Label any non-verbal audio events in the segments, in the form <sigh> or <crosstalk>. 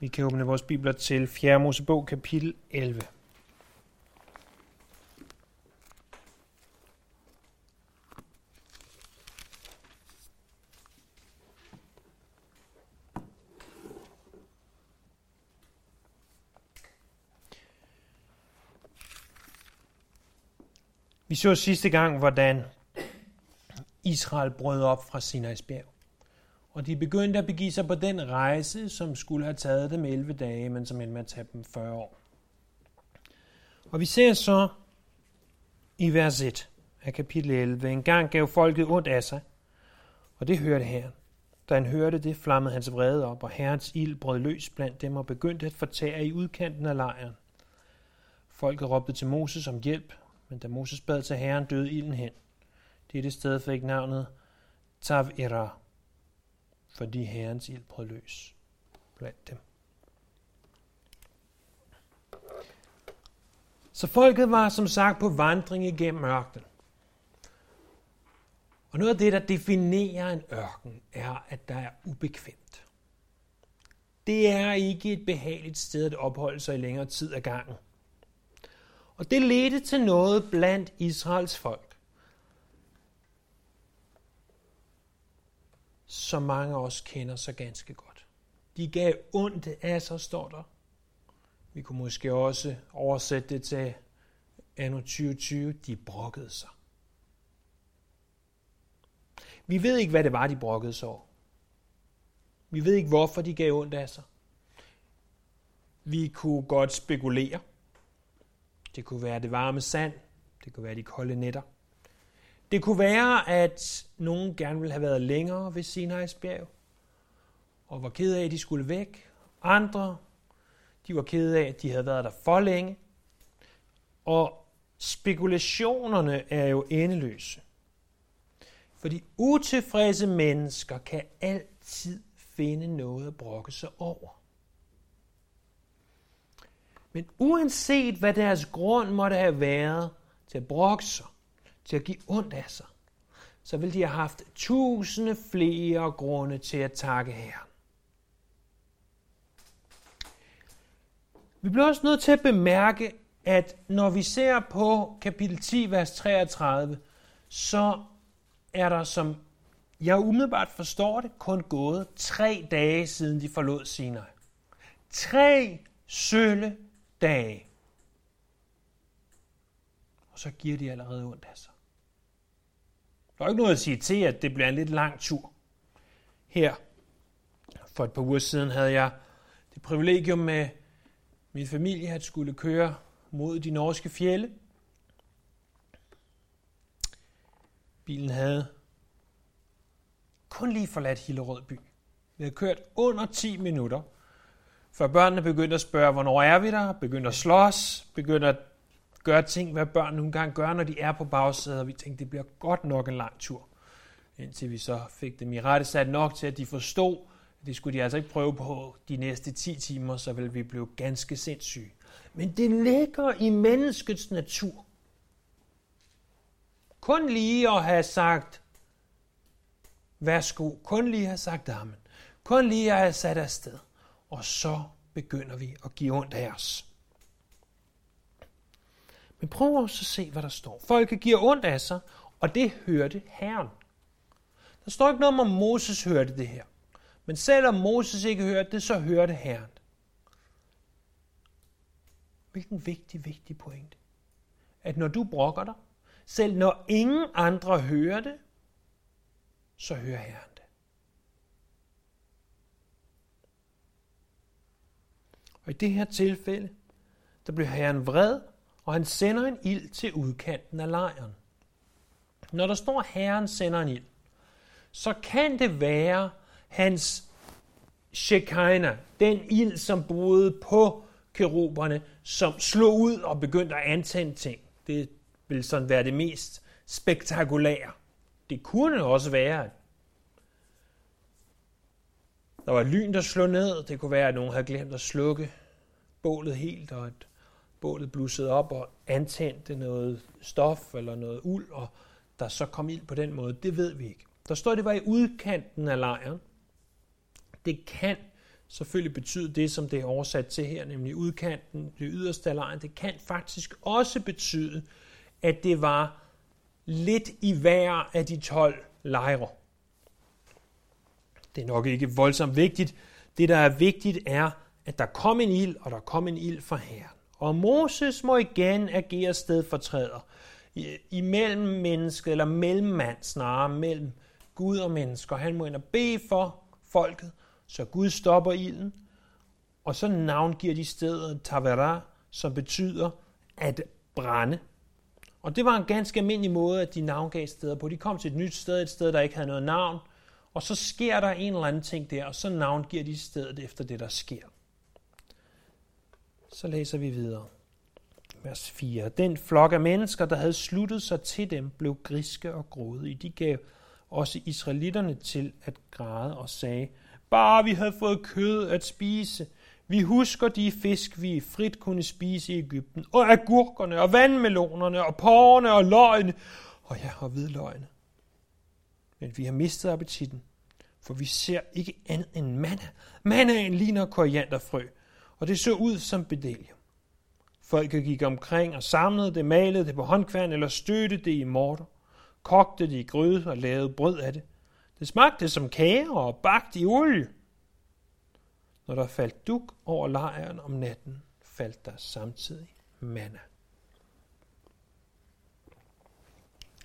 Vi kan åbne vores bibler til 4. Mosebog, kapitel 11. Vi så sidste gang, hvordan Israel brød op fra Sinai's bjerg. Og de begyndte at begive sig på den rejse, som skulle have taget dem 11 dage, men som endte med at tage dem 40 år. Og vi ser så i vers 1 af kapitel 11, en gang gav folket ondt af sig, og det hørte Herren. Da han hørte det, flammede hans vrede op, og herrens ild brød løs blandt dem og begyndte at fortære i udkanten af lejren. Folket råbte til Moses om hjælp, men da Moses bad til Herren, døde ilden hen. Dette sted fik navnet Tav-Era, fordi Herrens ild brød løs blandt dem. Så folket var som sagt på vandring igennem ørkenen. Og noget af det, der definerer en ørken, er, at der er ubekvemt. Det er ikke et behageligt sted at opholde sig i længere tid ad gangen. Og det ledte til noget blandt Israels folk, som mange af os kender så ganske godt. De gav ondt af sig, står der. Vi kunne måske også oversætte det til anno 2020. De brokkede sig. Vi ved ikke, hvad det var, de brokkede sig over. Vi ved ikke, hvorfor de gav ondt af sig. Vi kunne godt spekulere. Det kunne være det varme sand. Det kunne være de kolde nætter. Det kunne være, at nogen gerne ville have været længere ved Sinai's bjerg, og var ked af, at de skulle væk. Andre, de var ked af, at de havde været der for længe. Og spekulationerne er jo endeløse. Fordi utilfredse mennesker kan altid finde noget at brokke sig over. Men uanset hvad deres grund måtte have været til at brokke sig, til at give ondt af sig, så ville de have haft tusinde flere grunde til at takke Herren. Vi bliver også nødt til at bemærke, at når vi ser på kapitel 10, vers 33, så er der, som jeg umiddelbart forstår det, kun gået tre dage siden de forlod Sinai. Tre sølle dage. Og så giver de allerede ondt af sig. Der er ikke noget at sige til, at det bliver en lidt lang tur. Her for et par uger siden havde jeg det privilegium med min familie at skulle køre mod de norske fjelle. Bilen havde kun lige forladt Hillerød by. Vi havde kørt under 10 minutter, før børnene begyndte at spørge, hvornår er vi der, begyndte at slås, begyndte at gøre ting, hvad børn nogle gange gør, når de er på bagsædet, og vi tænkte, det bliver godt nok en lang tur. Indtil vi så fik dem i rette sat nok til, at de forstod, at det skulle de altså ikke prøve på de næste 10 timer, så ville vi blive ganske sindssyge. Men det ligger i menneskets natur. Kun lige at have sagt, værsgo, kun lige at have sagt amen, kun lige at have sat afsted, og så begynder vi at give ondt af os. Men prøv også at se, hvad der står. Folket giver ondt af sig, og det hørte Herren. Der står ikke noget om, om Moses hørte det her. Men selvom Moses ikke hørte det, så hørte Herren. Hvilken vigtig, vigtig pointe. At når du brokker dig, selv når ingen andre hører det, så hører Herren det. Og i det her tilfælde, der blev Herren vred, og han sender en ild til udkanten af lejren. Når der står, Herren sender en ild, så kan det være hans Shekinah, den ild, som boede på keruberne, som slog ud og begyndte at antænde ting. Det vil sådan være det mest spektakulære. Det kunne også være, at der var lyn, der slog ned. Det kunne være, at nogen havde glemt at slukke bålet helt, og at bålet blussede op og antændte noget stof eller noget uld, og der så kom ild på den måde, det ved vi ikke. Der står, at det var i udkanten af lejren. Det kan selvfølgelig betyde det, som det er oversat til her, nemlig udkanten, det yderste af lejren. Det kan faktisk også betyde, at det var lidt i hver af de 12 lejre. Det er nok ikke voldsomt vigtigt. Det, der er vigtigt, er, at der kom en ild, og der kom en ild fra Herren. Og Moses må igen agere stedfortræder imellem mennesket, eller mellemmand snarere, mellem Gud og mennesker. Han må ind og bede for folket, så Gud stopper ilden, og så navngiver de stedet Tavera, som betyder at brænde. Og det var en ganske almindelig måde, at de navngav steder på. De kom til et nyt sted, et sted, der ikke havde noget navn, og så sker der en eller anden ting der, og så navngiver de stedet efter det, der sker. Så læser vi videre. Vers 4. Den flok af mennesker, der havde sluttet sig til dem, blev griske og grådige. De gav også israelitterne til at græde og sagde, bare vi havde fået kød at spise. Vi husker de fisk, vi frit kunne spise i Ægypten, og agurkerne, og vandmelonerne, og porrene, og løgene, og ja, og hvidløgene. Men vi har mistet appetitten, for vi ser ikke andet end manna. Mannaen ligner korianderfrø, og det så ud som bedelium. Folket gik omkring og samlede det, malede det på håndkværn eller stødte det i morter, kogte det i gryde og lavede brød af det. Det smagte som kager og bagt i olie. Når der faldt duk over lejren om natten, faldt der samtidig manna.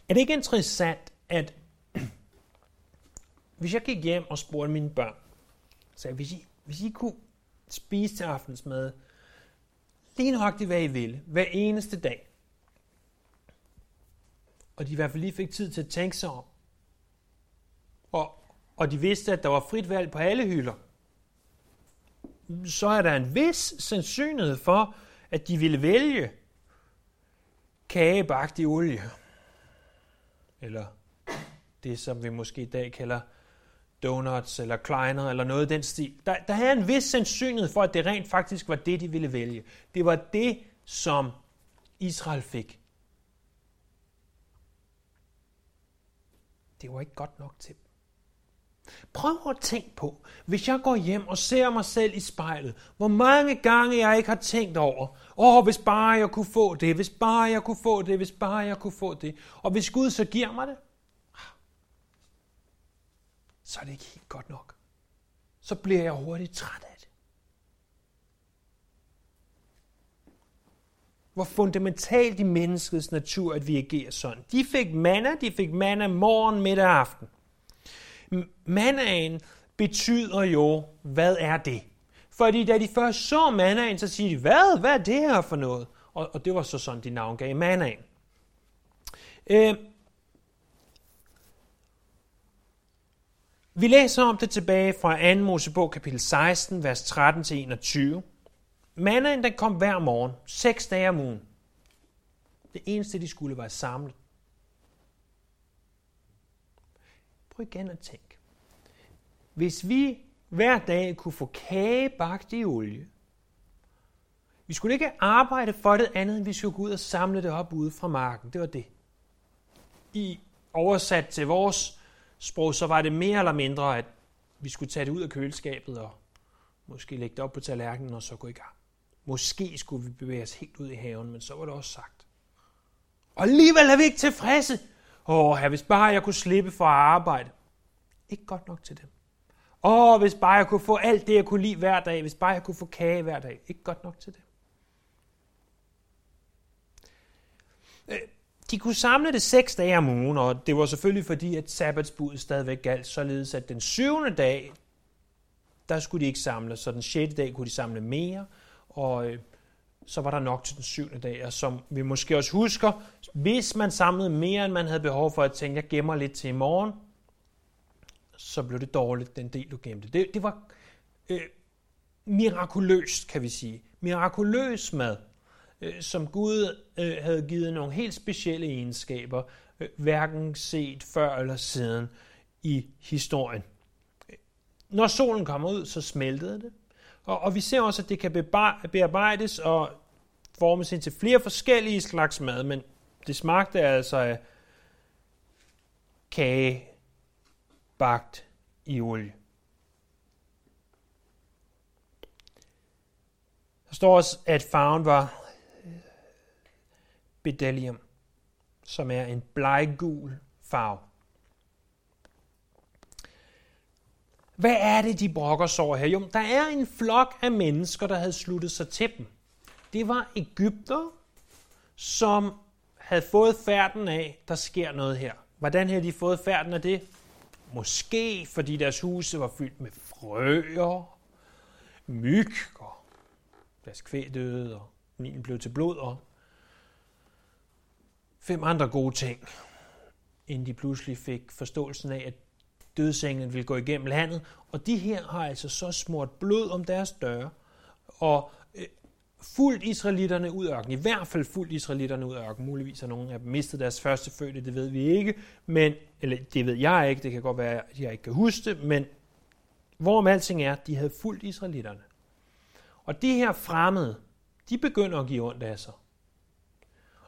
Er det ikke interessant, at <clears throat> hvis jeg gik hjem og spurgte mine børn, så hvis I, hvis I kunne spise til aftensmad, lige nøjagtigt hvad I ville, hver eneste dag, og de i hvert fald lige fik tid til at tænke sig om, og, og de vidste, at der var frit valg på alle hylder, så er der en vis sandsynlighed for, at de ville vælge kagebagt i olie. Eller det, som vi måske i dag kalder donuts eller kleiner eller noget i den stil. Der, der er en vis sandsynlighed for, at det rent faktisk var det, de ville vælge. Det var det, som Israel fik. Det var ikke godt nok til dem. Prøv at tænke på, hvis jeg går hjem og ser mig selv i spejlet, hvor mange gange jeg ikke har tænkt over, åh, oh, hvis bare jeg kunne få det, hvis bare jeg kunne få det, hvis bare jeg kunne få det. Og hvis Gud så giver mig det, så er det ikke helt godt nok. Så bliver jeg hurtigt træt af det. Hvor fundamentalt i menneskets natur, at vi agerer sådan. De fik manna, de fik manna morgen, middag og aften. Mannaen betyder jo, hvad er det? Fordi da de først så mannaen, så siger de, hvad, hvad er det her for noget? Og, og det var så sådan, de navngav mannaen. Øh, Vi læser om det tilbage fra 2. Mosebog kapitel 16, vers 13-21. Mandagen den kom hver morgen, seks dage om ugen. Det eneste, de skulle, var samlet. Prøv igen at tænke. Hvis vi hver dag kunne få kage bagt i olie, vi skulle ikke arbejde for det andet, end vi skulle gå ud og samle det op ude fra marken. Det var det. I oversat til vores sprog, så var det mere eller mindre, at vi skulle tage det ud af køleskabet og måske lægge det op på tallerkenen og så gå i gang. Måske skulle vi bevæge os helt ud i haven, men så var det også sagt. Og alligevel er vi ikke tilfredse. Åh, her, hvis bare jeg kunne slippe for at arbejde. Ikke godt nok til dem. Åh, hvis bare jeg kunne få alt det, jeg kunne lide hver dag. Hvis bare jeg kunne få kage hver dag. Ikke godt nok til dem. Øh, de kunne samle det seks dage om ugen, og det var selvfølgelig fordi, at sabbatsbuddet stadigvæk galt, således at den syvende dag, der skulle de ikke samle, så den sjette dag kunne de samle mere, og øh, så var der nok til den syvende dag. Og som vi måske også husker, hvis man samlede mere, end man havde behov for at tænke, jeg gemmer lidt til i morgen, så blev det dårligt, den del du gemte. Det, det var øh, mirakuløst, kan vi sige. Mirakuløs mad. Øh, som Gud øh, havde givet nogle helt specielle egenskaber, øh, hverken set før eller siden i historien. Når solen kommer ud, så smeltede det. Og, og vi ser også, at det kan bearbejdes og formes ind til flere forskellige slags mad, men det smagte altså af kage bagt i olie. Der står, at farven var bedellium, som er en bleggul farve. Hvad er det, de brokker sig over her? Jo, der er en flok af mennesker, der havde sluttet sig til dem. Det var Ægypter, som havde fået færden af, der sker noget her. Hvordan havde de fået færden af det? Måske fordi deres huse var fyldt med frøer, myg, og deres kvæg døde, og nilen blev til blod, og fem andre gode ting, inden de pludselig fik forståelsen af, at dødsenglen ville gå igennem landet. Og de her har altså så smurt blod om deres døre, og øh, fuldt israelitterne ud af ørkenen. I hvert fald fuldt israelitterne ud af ørkenen. Muligvis har nogen af dem mistet deres første fødte, det ved vi ikke. Men, eller det ved jeg ikke, det kan godt være, at jeg ikke kan huske det, men hvorom alting er, de havde fuldt israelitterne. Og de her fremmede, de begynder at give ondt af sig.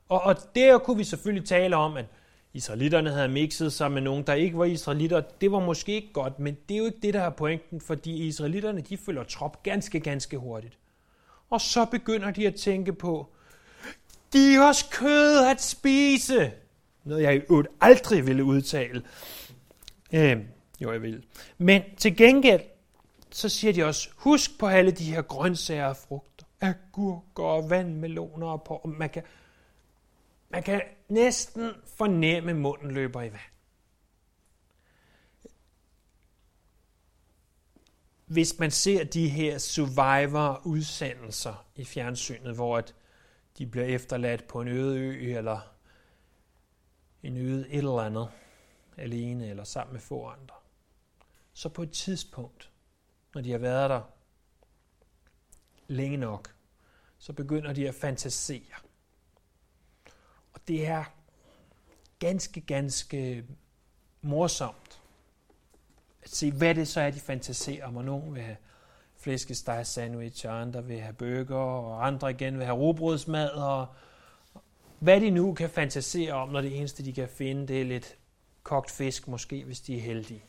Og, og der kunne vi selvfølgelig tale om, at israelitterne havde mixet sig med nogen, der ikke var israelitter. Det var måske ikke godt, men det er jo ikke det, der er pointen, fordi israelitterne de følger trop ganske, ganske hurtigt. Og så begynder de at tænke på, giv os kød at spise. Noget jeg jo aldrig ville udtale. Øh, jo, jeg vil. Men til gengæld, så siger de også, husk på alle de her grøntsager og frugter. Agurker og vandmeloner og på. Man kan, man kan næsten fornemme, at munden løber i vand. Hvis man ser de her Survivor-udsendelser i fjernsynet, hvor at de bliver efterladt på en øde ø, eller en øde et eller andet, alene eller sammen med få andre, så på et tidspunkt, når de har været der længe nok, så begynder de at fantasere det er ganske, ganske morsomt at se, hvad det så er, de fantaserer om. Og nogen vil have flæskesteg sandwich, og andre vil have bøger, og andre igen vil have robrødsmad, og hvad de nu kan fantasere om, når det eneste, de kan finde, det er lidt kogt fisk, måske, hvis de er heldige.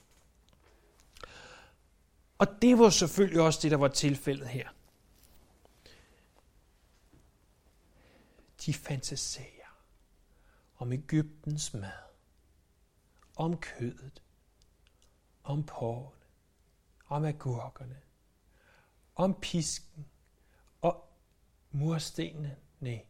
Og det var selvfølgelig også det, der var tilfældet her. De fantaserer om Ægyptens mad, om kødet, om porrene, om agurkerne, om pisken og murstenene. Nej.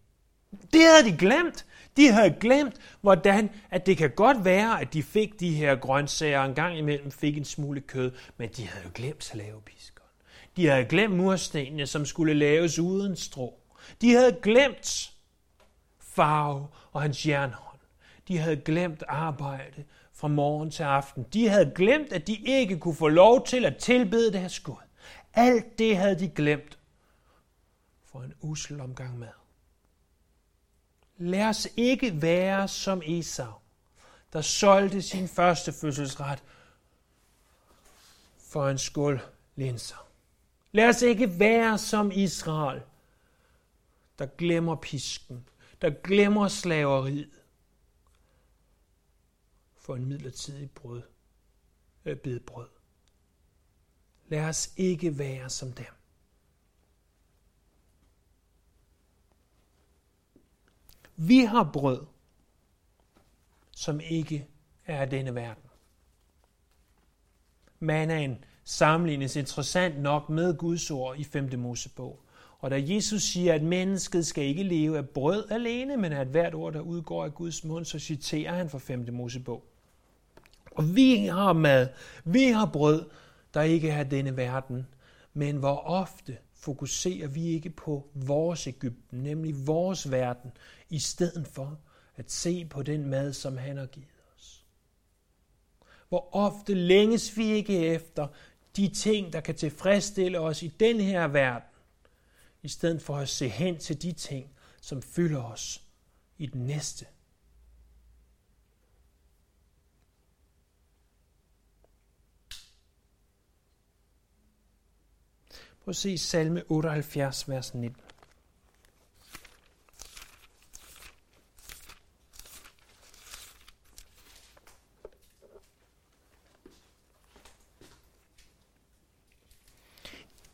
Det havde de glemt. De havde glemt, hvordan at det kan godt være, at de fik de her grøntsager en gang imellem, fik en smule kød, men de havde jo glemt slavepiskeren. De havde glemt murstenene, som skulle laves uden strå. De havde glemt farve og hans jernhånd. De havde glemt arbejde fra morgen til aften. De havde glemt, at de ikke kunne få lov til at tilbede deres Gud. Alt det havde de glemt for en usel omgang med. Lad os ikke være som Esau, der solgte sin første fødselsret for en skål linser. Lad os ikke være som Israel, der glemmer pisken der glemmer slaveriet for en midlertidig brød, øh, bedbrød. Lad os ikke være som dem. Vi har brød, som ikke er af denne verden. Manaen sammenlignes interessant nok med Guds ord i 5. Mosebog. Og da Jesus siger, at mennesket skal ikke leve af brød alene, men af hvert ord, der udgår af Guds mund, så citerer han fra 5. Mosebog. Og vi har mad, vi har brød, der ikke er denne verden, men hvor ofte fokuserer vi ikke på vores Ægypten, nemlig vores verden, i stedet for at se på den mad, som han har givet os. Hvor ofte længes vi ikke efter de ting, der kan tilfredsstille os i den her verden, i stedet for at se hen til de ting, som fylder os i den næste. Prøv at se salme 78, vers 19.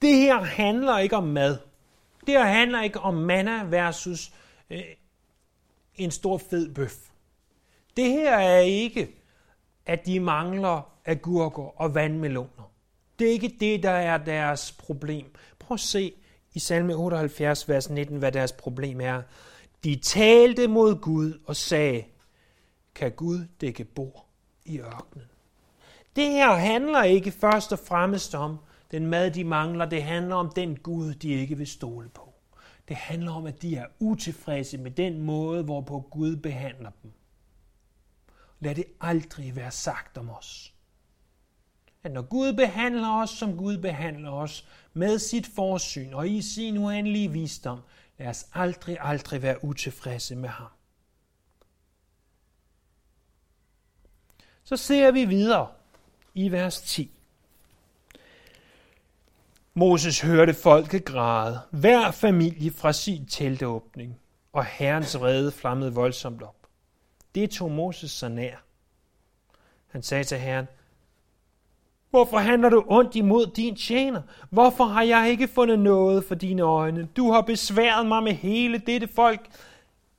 Det her handler ikke om mad. Det her handler ikke om manna versus øh, en stor fed bøf. Det her er ikke, at de mangler agurker og vandmeloner. Det er ikke det, der er deres problem. Prøv at se i salme 78, vers 19, hvad deres problem er. De talte mod Gud og sagde, kan Gud dække bord i ørkenen? Det her handler ikke først og fremmest om den mad, de mangler. Det handler om den Gud, de ikke vil stole på. Det handler om, at de er utilfredse med den måde, hvorpå Gud behandler dem. Lad det aldrig være sagt om os. At når Gud behandler os, som Gud behandler os, med sit forsyn og i sin uendelige visdom, lad os aldrig, aldrig være utilfredse med ham. Så ser vi videre i vers 10. Moses hørte folket græde, hver familie fra sin teltåbning, og herrens vrede flammede voldsomt op. Det tog Moses så nær. Han sagde til herren, Hvorfor handler du ondt imod din tjener? Hvorfor har jeg ikke fundet noget for dine øjne? Du har besværet mig med hele dette folk.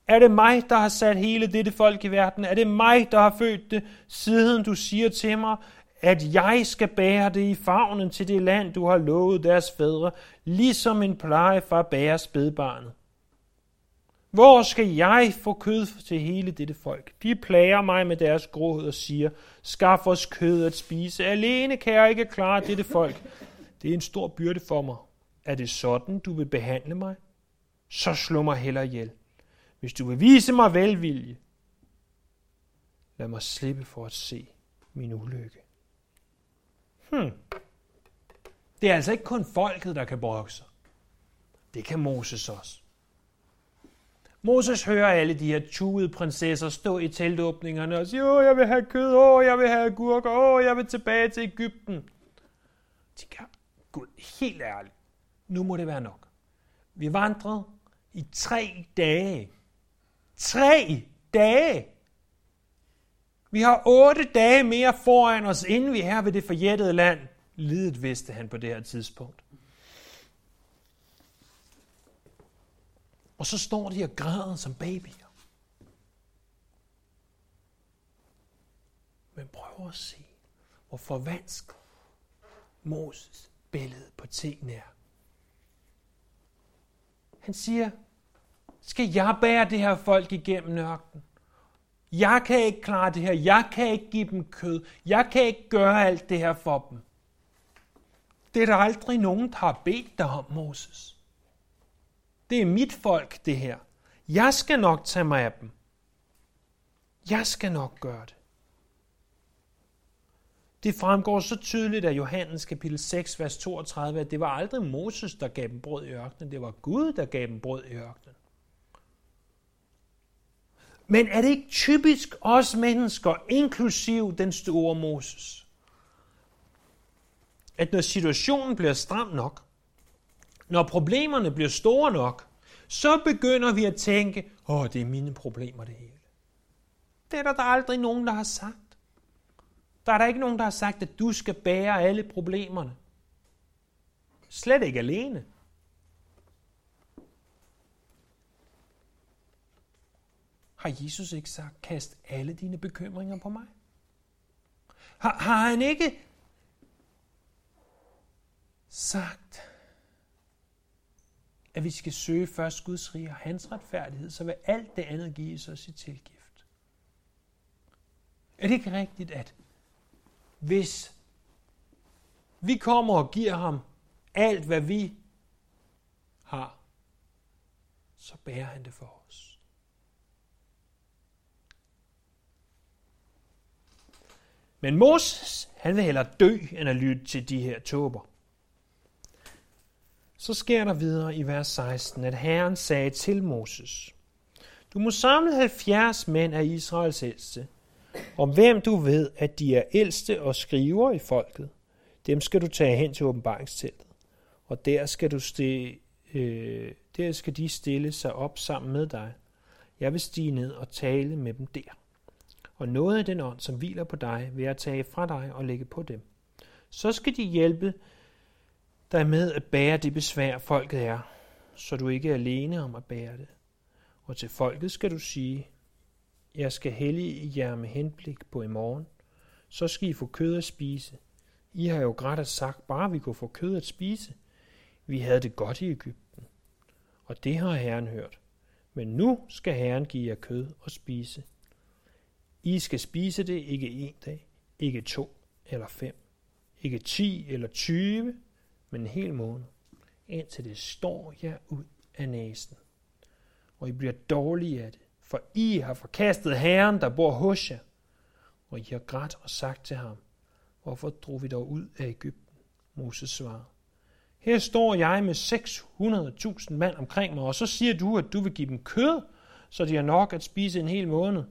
Er det mig, der har sat hele dette folk i verden? Er det mig, der har født det, siden du siger til mig, at jeg skal bære det i favnen til det land, du har lovet deres fædre, ligesom en plejefar bærer spædbarnet? Hvor skal jeg få kød til hele dette folk? De plager mig med deres gråd og siger, skaf os kød at spise. Alene kan jeg ikke klare dette folk. Det er en stor byrde for mig. Er det sådan, du vil behandle mig? Så slå mig heller ihjel. Hvis du vil vise mig velvilje, lad mig slippe for at se min ulykke. Hmm. Det er altså ikke kun folket, der kan brokke sig. Det kan Moses også. Moses hører alle de her tuede prinsesser stå i teltåbningerne og sige, åh, jeg vil have kød, åh, jeg vil have agurker, åh, jeg vil tilbage til Ægypten. De kan, Gud, helt ærligt, nu må det være nok. Vi vandrede i tre dage. Tre dage! Vi har otte dage mere foran os, inden vi er her ved det forjættede land. Lidet vidste han på det her tidspunkt. Og så står de og græder som babyer. Men prøv at se, hvor forvansket Moses billede på tingene er. Han siger, skal jeg bære det her folk igennem ørkenen? Jeg kan ikke klare det her. Jeg kan ikke give dem kød. Jeg kan ikke gøre alt det her for dem. Det er der aldrig nogen, der har bedt dig om, Moses. Det er mit folk, det her. Jeg skal nok tage mig af dem. Jeg skal nok gøre det. Det fremgår så tydeligt af Johannes kapitel 6, vers 32, at det var aldrig Moses, der gav dem brød i ørkenen. Det var Gud, der gav dem brød i ørkenen. Men er det ikke typisk os mennesker, inklusiv den store Moses, at når situationen bliver stram nok, når problemerne bliver store nok, så begynder vi at tænke, åh, oh, det er mine problemer det hele. Det er der, der aldrig nogen, der har sagt. Der er der ikke nogen, der har sagt, at du skal bære alle problemerne. Slet ikke alene. Har Jesus ikke sagt, kast alle dine bekymringer på mig? Har, har han ikke sagt, at vi skal søge først Guds rige og hans retfærdighed, så vil alt det andet gives os i tilgift. Er det ikke rigtigt, at hvis vi kommer og giver ham alt, hvad vi har, så bærer han det for os. Men Moses, han vil hellere dø, end at lytte til de her tåber. Så sker der videre i vers 16, at Herren sagde til Moses, Du må samle 70 mænd af Israels ældste, om hvem du ved, at de er ældste og skriver i folket. Dem skal du tage hen til åbenbaringsteltet, og der skal, du sti, øh, der skal de stille sig op sammen med dig. Jeg vil stige ned og tale med dem der. Og noget af den ånd, som hviler på dig, vil jeg tage fra dig og lægge på dem. Så skal de hjælpe dig med at bære det besvær, folket er. så du ikke er alene om at bære det. Og til folket skal du sige, jeg skal hellige jer med henblik på i morgen, så skal I få kød at spise. I har jo grædt sagt, bare vi kunne få kød at spise. Vi havde det godt i Ægypten. Og det har Herren hørt. Men nu skal Herren give jer kød at spise. I skal spise det ikke en dag, ikke to eller fem, ikke ti eller tyve, men en hel måned, indtil det står jer ud af næsen. Og I bliver dårlige af det, for I har forkastet Herren, der bor hos jer. Og I har grædt og sagt til ham, hvorfor drog vi dog ud af Ægypten? Moses svarede, her står jeg med 600.000 mand omkring mig, og så siger du, at du vil give dem kød, så de har nok at spise en hel måned.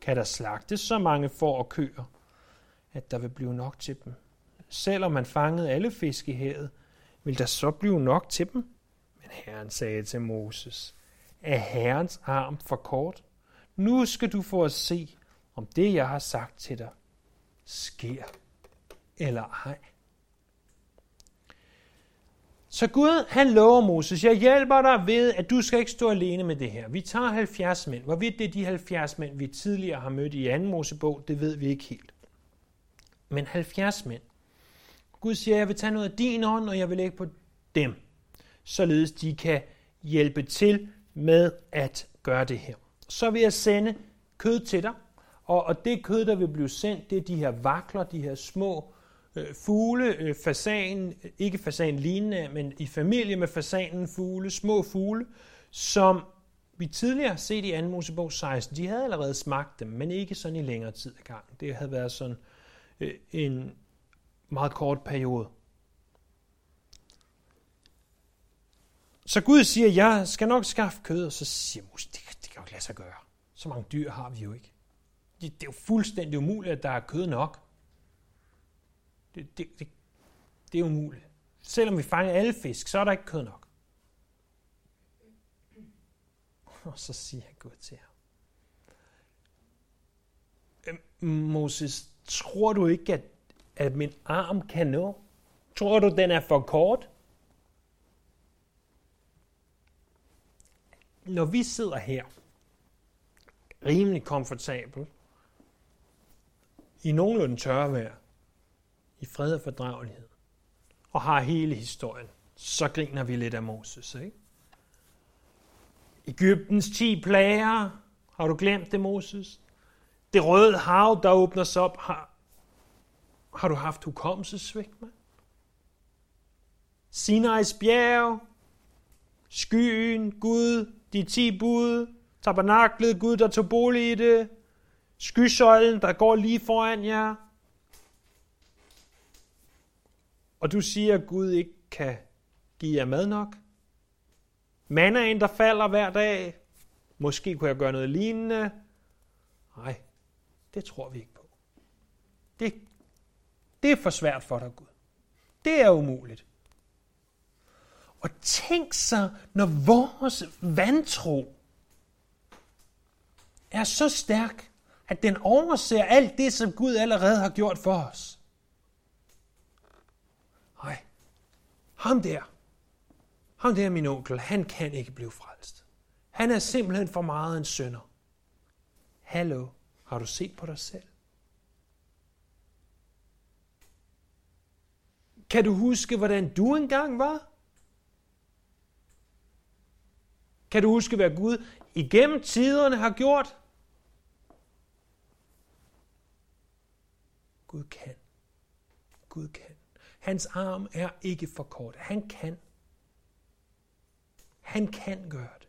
Kan der slagtes så mange får og køer, at der vil blive nok til dem? Selvom man fangede alle fisk i havet, vil der så blive nok til dem? Men Herren sagde til Moses, er Herrens arm for kort? Nu skal du få at se, om det, jeg har sagt til dig, sker eller ej. Så Gud, han lover Moses, jeg hjælper dig ved, at du skal ikke stå alene med det her. Vi tager 70 mænd. Hvorvidt det er de 70 mænd, vi tidligere har mødt i 2. Mosebog, det ved vi ikke helt. Men 70 mænd. Gud siger, jeg vil tage noget af din ånd, og jeg vil lægge på dem, således de kan hjælpe til med at gøre det her. Så vil jeg sende kød til dig, og, og det kød, der vil blive sendt, det er de her vakler, de her små øh, Øh, fugle, øh, fasan, ikke fasan lignende, men i familie med fasanen fugle, små fugle, som vi tidligere har set i 2. Mosebog 16. De havde allerede smagt dem, men ikke sådan i længere tid ad gang. Det havde været sådan øh, en meget kort periode. Så Gud siger, jeg skal nok skaffe kød, og så siger Moses, det, det kan jo ikke lade sig gøre. Så mange dyr har vi jo ikke. Det, det er jo fuldstændig umuligt, at der er kød nok. Det, det, det, det er umuligt. Selvom vi fanger alle fisk, så er der ikke kød nok. Og så siger Gud til ham. Øhm, Moses, tror du ikke, at, at min arm kan nå? Tror du, den er for kort? Når vi sidder her, rimelig komfortabel, i nogenlunde tørre vejr, i fred og fordragelighed, og har hele historien, så griner vi lidt af Moses, ikke? Ægyptens ti plager, har du glemt det, Moses? Det røde hav, der åbner sig op, har, har du haft hukommelsesvigt, mand? Sinai's bjerg, skyen, Gud, de ti bud, tabernaklet, Gud, der tog bolig i det, skysøjlen, der går lige foran jer, og du siger, at Gud ikke kan give jer mad nok? Mandagen, der falder hver dag? Måske kunne jeg gøre noget lignende? Nej, det tror vi ikke på. Det, det er for svært for dig, Gud. Det er umuligt. Og tænk så, når vores vantro er så stærk, at den overser alt det, som Gud allerede har gjort for os. Nej, ham der, ham der min onkel, han kan ikke blive frelst. Han er simpelthen for meget en sønder. Hallo, har du set på dig selv? Kan du huske, hvordan du engang var? Kan du huske, hvad Gud igennem tiderne har gjort? Gud kan. Gud kan. Hans arm er ikke for kort. Han kan. Han kan gøre det.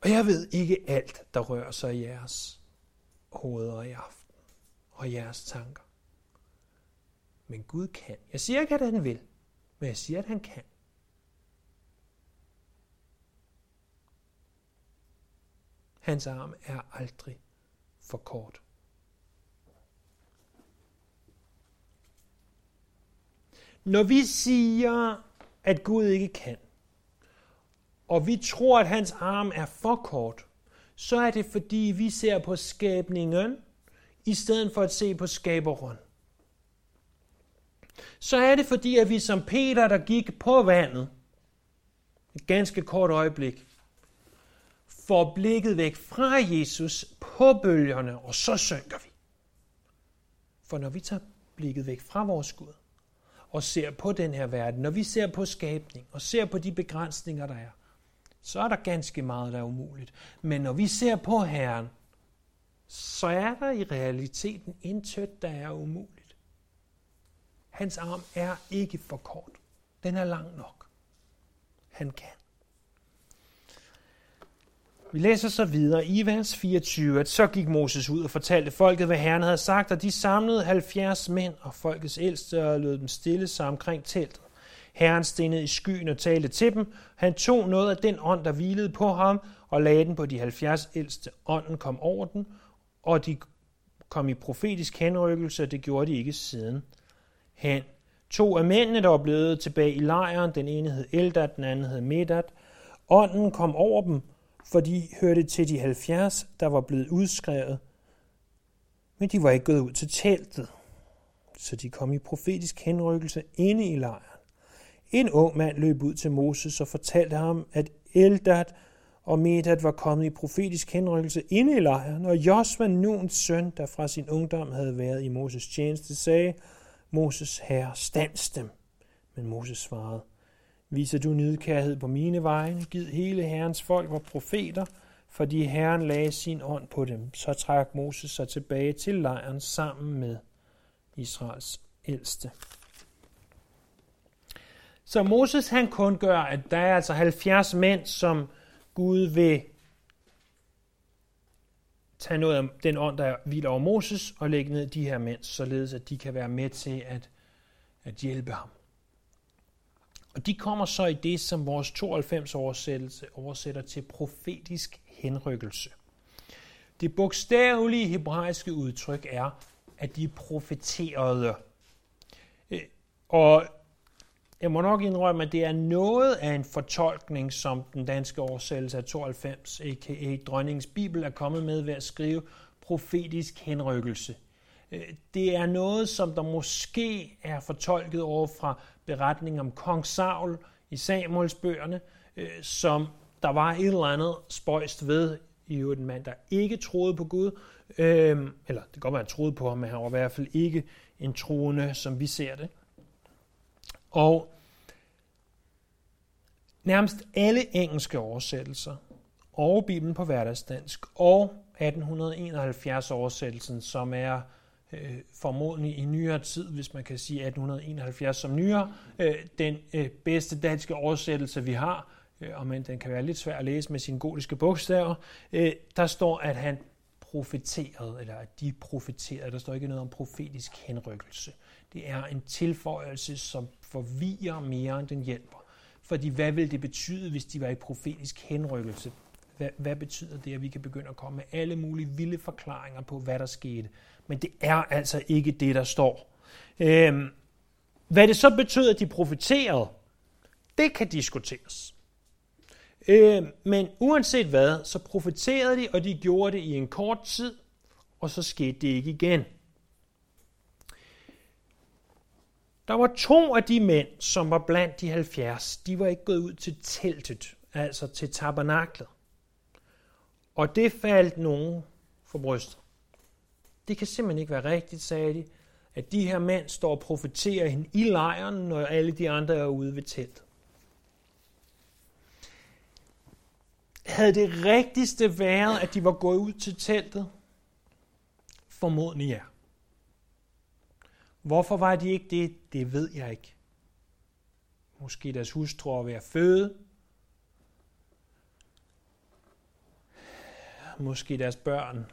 Og jeg ved ikke alt, der rører sig i jeres hoveder i aften og jeres tanker. Men Gud kan. Jeg siger ikke, at han vil, men jeg siger, at han kan. Hans arm er aldrig for kort. Når vi siger, at Gud ikke kan, og vi tror, at hans arm er for kort, så er det fordi, vi ser på skabningen, i stedet for at se på skaberen. Så er det fordi, at vi som Peter, der gik på vandet, et ganske kort øjeblik, får blikket væk fra Jesus på bølgerne, og så synker vi. For når vi tager blikket væk fra vores Gud, og ser på den her verden, når vi ser på skabning, og ser på de begrænsninger, der er, så er der ganske meget, der er umuligt. Men når vi ser på Herren, så er der i realiteten intet, der er umuligt. Hans arm er ikke for kort. Den er lang nok. Han kan. Vi læser så videre i vers 24, at så gik Moses ud og fortalte folket, hvad Herren havde sagt, og de samlede 70 mænd og folkets ældste og lod dem stille sig omkring teltet. Herren stenede i skyen og talte til dem. Han tog noget af den ånd, der hvilede på ham, og lagde den på de 70 ældste. Ånden kom over den, og de kom i profetisk henrykkelse, og det gjorde de ikke siden. Han to af mændene, der var blevet tilbage i lejren, den ene hed Eldad, den anden hed Medad. Ånden kom over dem, for de hørte til de 70, der var blevet udskrevet, men de var ikke gået ud til teltet, så de kom i profetisk henrykkelse inde i lejren. En ung mand løb ud til Moses og fortalte ham, at Eldad og Medad var kommet i profetisk henrykkelse inde i lejren, og Josva, Nuns søn, der fra sin ungdom havde været i Moses tjeneste, sagde, Moses herre, stands dem. Men Moses svarede, Viser du nidkærhed på mine vegne, giv hele Herrens folk var profeter, fordi Herren lagde sin ånd på dem. Så trak Moses sig tilbage til lejren sammen med Israels ældste. Så Moses han kun gør, at der er altså 70 mænd, som Gud vil tage noget af den ånd, der hviler over Moses, og lægge ned de her mænd, således at de kan være med til at, at hjælpe ham. Og de kommer så i det, som vores 92 oversættelse oversætter til profetisk henrykkelse. Det bogstavelige hebraiske udtryk er, at de profeterede. Øh, og jeg må nok indrømme, at det er noget af en fortolkning, som den danske oversættelse af 92, a.k.a. Dronningens Bibel, er kommet med ved at skrive profetisk henrykkelse. Øh, det er noget, som der måske er fortolket over fra beretningen om kong Saul i Samuels bøgerne, øh, som der var et eller andet spøjst ved i øvrigt en mand, der ikke troede på Gud, øh, eller det kan godt være, at han troede på ham, men han var i hvert fald ikke en troende, som vi ser det. Og nærmest alle engelske oversættelser, og Bibelen på hverdagsdansk, og 1871 oversættelsen, som er øh, formodentlig i nyere tid, hvis man kan sige 1871 som nyere, øh, den øh, bedste danske oversættelse, vi har, øh, og men den kan være lidt svær at læse med sine gotiske bogstaver, øh, der står, at han profeterede, eller at de profeterede. Der står ikke noget om profetisk henrykkelse. Det er en tilføjelse, som forvirrer mere end den hjælper. Fordi hvad vil det betyde, hvis de var i profetisk henrykkelse? Hvad, hvad betyder det, at vi kan begynde at komme med alle mulige vilde forklaringer på, hvad der skete? Men det er altså ikke det, der står. Øhm, hvad det så betød, at de profeterede, det kan diskuteres. Øhm, men uanset hvad, så profeterede de, og de gjorde det i en kort tid, og så skete det ikke igen. Der var to af de mænd, som var blandt de 70, de var ikke gået ud til teltet, altså til tabernaklet. Og det faldt nogen for brystet. Det kan simpelthen ikke være rigtigt, sagde de, at de her mænd står og profeterer hende i lejren, når alle de andre er ude ved teltet. Havde det rigtigste været, at de var gået ud til teltet? Formodentlig ja. Hvorfor var de ikke det? Det ved jeg ikke. Måske deres hustru ved at føde. Måske deres børn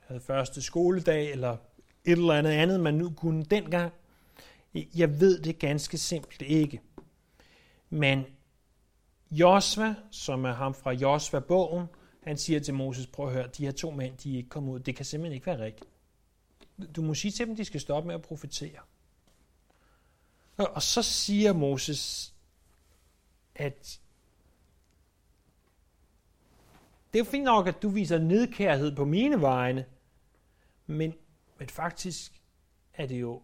havde første skoledag, eller et eller andet andet, man nu kunne dengang. Jeg ved det ganske simpelt ikke. Men Josva, som er ham fra Josva-bogen, han siger til Moses, prøv at høre, de her to mænd, de er ikke kommet ud. Det kan simpelthen ikke være rigtigt. Du må sige til dem, de skal stoppe med at profetere. Og så siger Moses, at det er fint nok, at du viser nedkærhed på mine vegne, men, men faktisk er det jo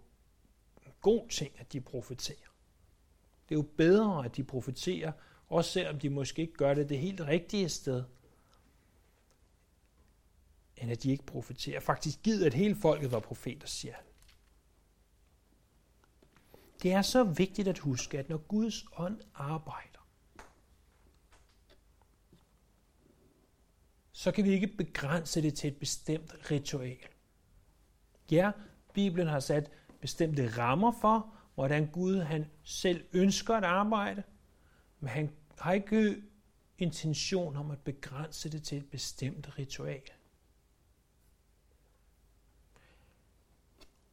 en god ting, at de profeterer. Det er jo bedre, at de profeterer, også selvom de måske ikke gør det det helt rigtige sted, end at de ikke profeterer. Faktisk gider, at hele folket var profeter, siger han. Det er så vigtigt at huske, at når Guds ånd arbejder, så kan vi ikke begrænse det til et bestemt ritual. Ja, Bibelen har sat bestemte rammer for, hvordan Gud han selv ønsker at arbejde, men han har ikke intention om at begrænse det til et bestemt ritual.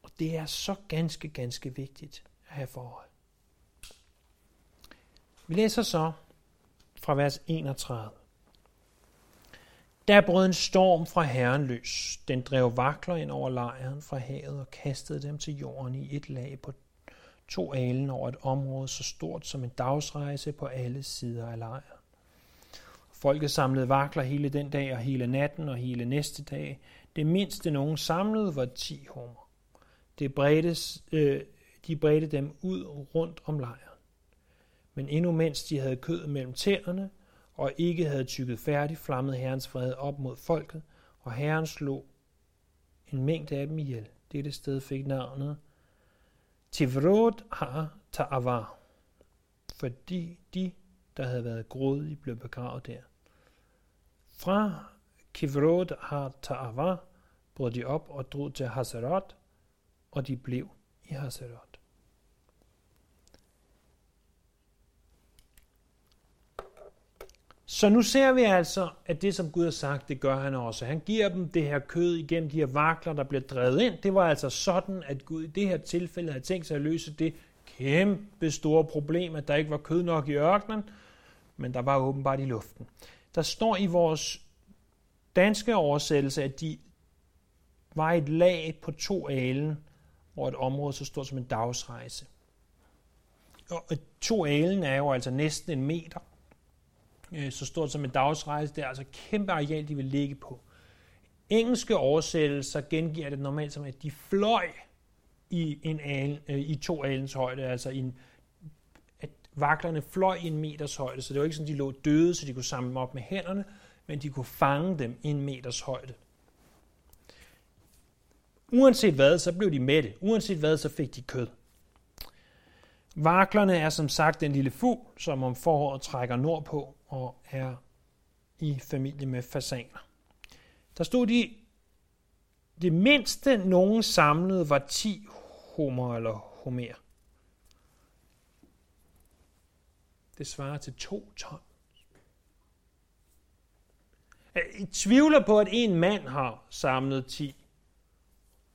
Og det er så ganske, ganske vigtigt at have forhold. Vi læser så fra vers 31. Der brød en storm fra Herren løs. Den drev vakler ind over lejren fra havet og kastede dem til jorden i et lag på to alen over et område så stort som en dagsrejse på alle sider af lejren. Folket samlede vakler hele den dag og hele natten og hele næste dag. Det mindste nogen samlede var 10 hummer. Det bredtes, øh, de bredte dem ud rundt om lejren. Men endnu mens de havde kød mellem tænderne, og ikke havde tykket færdig, flammede Herrens fred op mod folket, og Herren slog en mængde af dem ihjel. Dette sted fik navnet Tivrod har Ta'avar, fordi de, der havde været grådige, blev begravet der. Fra Kivrod har Ta'avar brød de op og drog til Hazarat, og de blev i Hazarat. Så nu ser vi altså, at det, som Gud har sagt, det gør han også. Han giver dem det her kød igennem de her vakler, der bliver drevet ind. Det var altså sådan, at Gud i det her tilfælde havde tænkt sig at løse det kæmpe store problem, at der ikke var kød nok i ørkenen, men der var åbenbart i luften. Der står i vores danske oversættelse, at de var et lag på to alen over et område så stort som en dagsrejse. Og to alen er jo altså næsten en meter Øh, så stort som en dagsrejse. Det er altså kæmpe areal, de vil ligge på. Engelske oversættelser gengiver det normalt som, at de fløj i, en al, øh, i to alens højde, altså en, at vaklerne fløj i en meters højde, så det var ikke sådan, de lå døde, så de kunne samle dem op med hænderne, men de kunne fange dem i en meters højde. Uanset hvad, så blev de mætte. Uanset hvad, så fik de kød. Vaklerne er som sagt en lille fugl, som om foråret trækker nordpå og er i familie med fasaner. Der stod de, det mindste nogen samlede var 10 homer eller homer. Det svarer til to ton. Jeg tvivler på, at en mand har samlet 10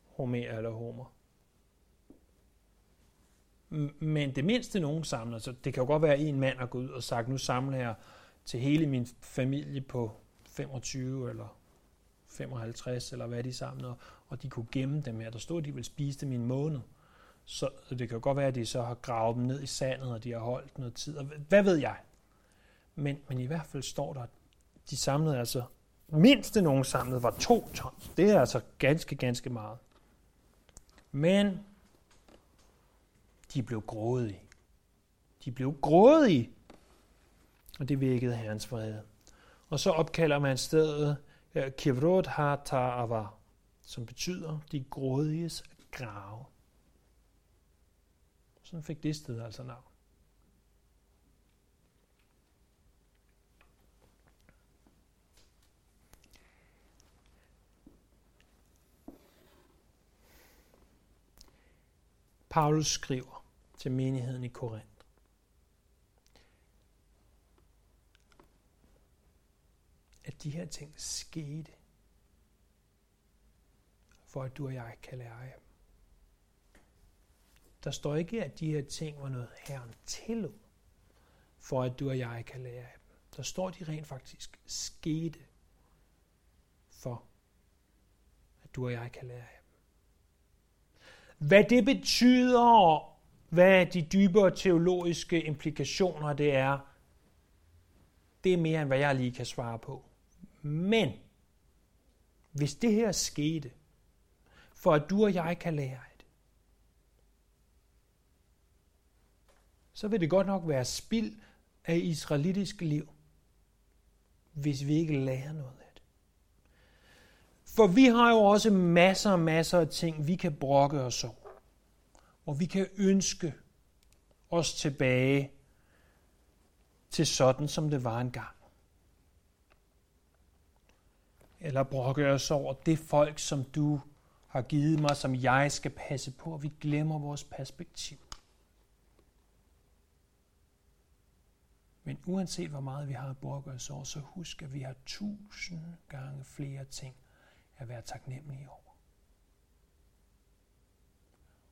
homer eller homer men det mindste nogen samler, så det kan jo godt være, at en mand har gået ud og sagt, nu samler jeg til hele min familie på 25 eller 55, eller hvad de sammen, og de kunne gemme dem her. Der stod, at de ville spise dem i en måned. Så, det kan jo godt være, at de så har gravet dem ned i sandet, og de har holdt noget tid. Og hvad ved jeg? Men, men i hvert fald står der, at de samlede altså, mindste nogen samlede var to tons. Det er altså ganske, ganske meget. Men de blev grådige. De blev grådige. Og det vækkede herrens vrede. Og så opkalder man stedet øh, Kivrot Hata'ava, som betyder de grådiges grave. Sådan fik det sted altså navn. Paulus skriver, til menigheden i Korinth. De her ting skete, for at du og jeg kan lære af dem. Der står ikke, at de her ting var noget, Herren tillod, for at du og jeg kan lære af dem. Der står, at de rent faktisk skete, for at du og jeg kan lære af dem. Hvad det betyder hvad de dybere teologiske implikationer det er, det er mere end hvad jeg lige kan svare på. Men hvis det her skete, for at du og jeg kan lære det, så vil det godt nok være spild af israelitisk liv, hvis vi ikke lærer noget af det. For vi har jo også masser og masser af ting, vi kan brokke os over. Og vi kan ønske os tilbage til sådan, som det var engang. Eller brokke os over det folk, som du har givet mig, som jeg skal passe på. Vi glemmer vores perspektiv. Men uanset hvor meget vi har at brokke os over, så husk, at vi har tusind gange flere ting at være taknemmelige over.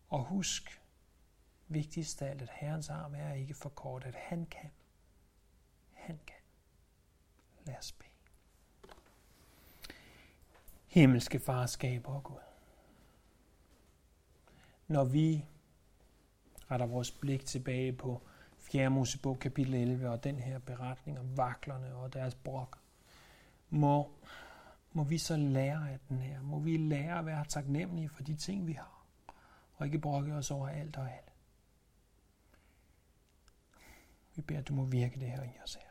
Og husk, vigtigst af alt, at Herrens arm er ikke for kort, at han kan. Han kan. Lad os bede. Himmelske farskab og Gud. Når vi retter vores blik tilbage på 4. Mosebog kapitel 11 og den her beretning om vaklerne og deres brok, må, må vi så lære af den her. Må vi lære at være taknemmelige for de ting, vi har, og ikke brokke os over alt og alt. Vi beder, at du må virke det her i os her.